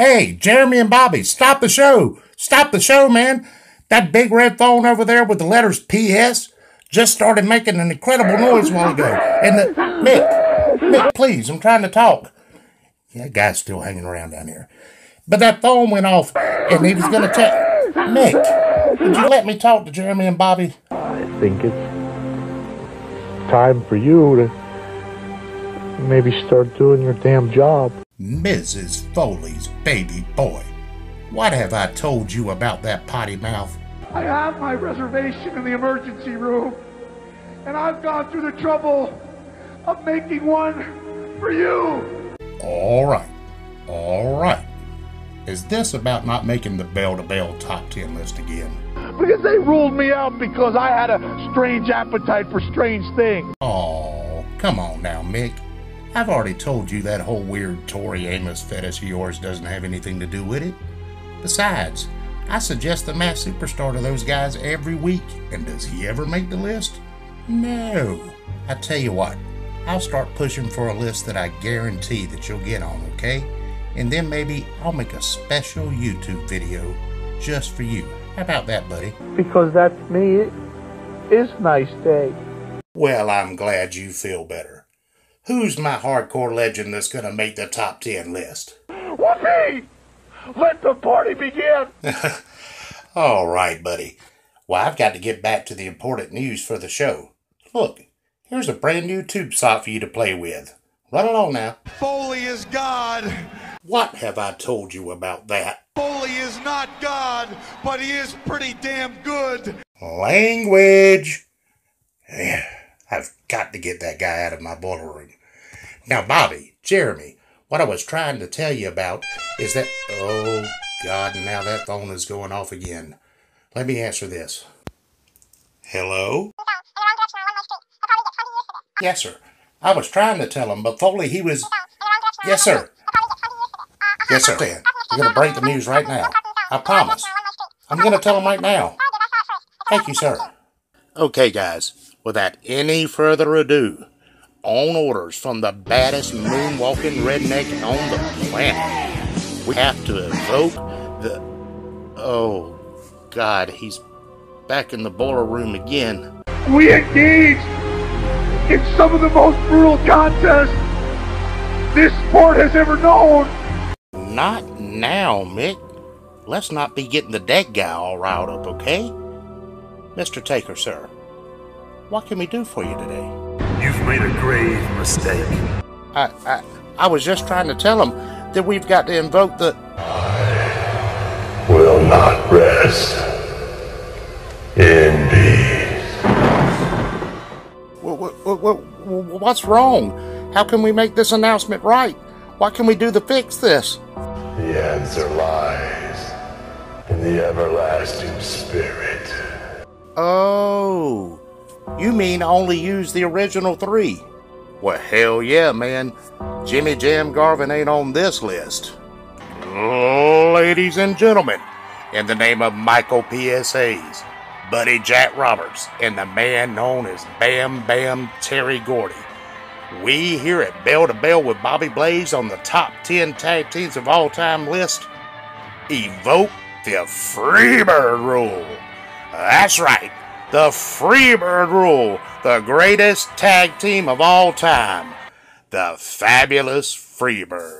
Hey, Jeremy and Bobby, stop the show. Stop the show, man. That big red phone over there with the letters PS just started making an incredible noise a while ago. And the Mick, Mick, please, I'm trying to talk. Yeah, that guy's still hanging around down here. But that phone went off and he was gonna tell Mick, would you let me talk to Jeremy and Bobby? I think it's time for you to maybe start doing your damn job. Mrs. Foley's baby boy. What have I told you about that potty mouth? I have my reservation in the emergency room, and I've gone through the trouble of making one for you. All right, all right. Is this about not making the bell to bell top 10 list again? Because they ruled me out because I had a strange appetite for strange things. Oh, come on now, Mick. I've already told you that whole weird Tori Amos fetish of yours doesn't have anything to do with it. Besides, I suggest the Mass Superstar to those guys every week, and does he ever make the list? No. I tell you what, I'll start pushing for a list that I guarantee that you'll get on, okay? And then maybe I'll make a special YouTube video just for you. How about that, buddy? Because that's me. It is nice day. Well, I'm glad you feel better. Who's my hardcore legend that's gonna make the top 10 list? Whoopee! Let the party begin! All right, buddy. Well, I've got to get back to the important news for the show. Look, here's a brand new tube sock for you to play with. Run along now. Foley is God. What have I told you about that? Foley is not God, but he is pretty damn good. Language! Yeah, I've got to get that guy out of my boiler room. Now, Bobby, Jeremy, what I was trying to tell you about is that. Oh, God, now that phone is going off again. Let me answer this. Hello? Yes, sir. I was trying to tell him, but Foley, he was. Yes, sir. Yes, sir. Dan, I'm going to break the news right now. I promise. I'm going to tell him right now. Thank you, sir. Okay, guys, without any further ado, on orders from the baddest moonwalking redneck on the planet, we have to evoke the. Oh, God, he's back in the boiler room again. We engaged in some of the most brutal contests this sport has ever known. Not now, Mick. Let's not be getting the dead guy all riled up, okay? Mr. Taker, sir, what can we do for you today? You've made a grave mistake. I, I, I was just trying to tell him that we've got to invoke the. Will not rest in peace. Wh- wh- wh- wh- What's wrong? How can we make this announcement right? What can we do to fix this? The answer lies in the everlasting spirit. Oh, you mean only use the original three? Well, hell yeah, man. Jimmy Jam Garvin ain't on this list. Ladies and gentlemen, in the name of Michael P.S. Hayes, Buddy Jack Roberts, and the man known as Bam Bam Terry Gordy, we here at Bell to Bell with Bobby Blaze on the top 10 tag teams of all time list evoke the Freebird Rule. That's right, the Freebird Rule, the greatest tag team of all time, the Fabulous Freebirds.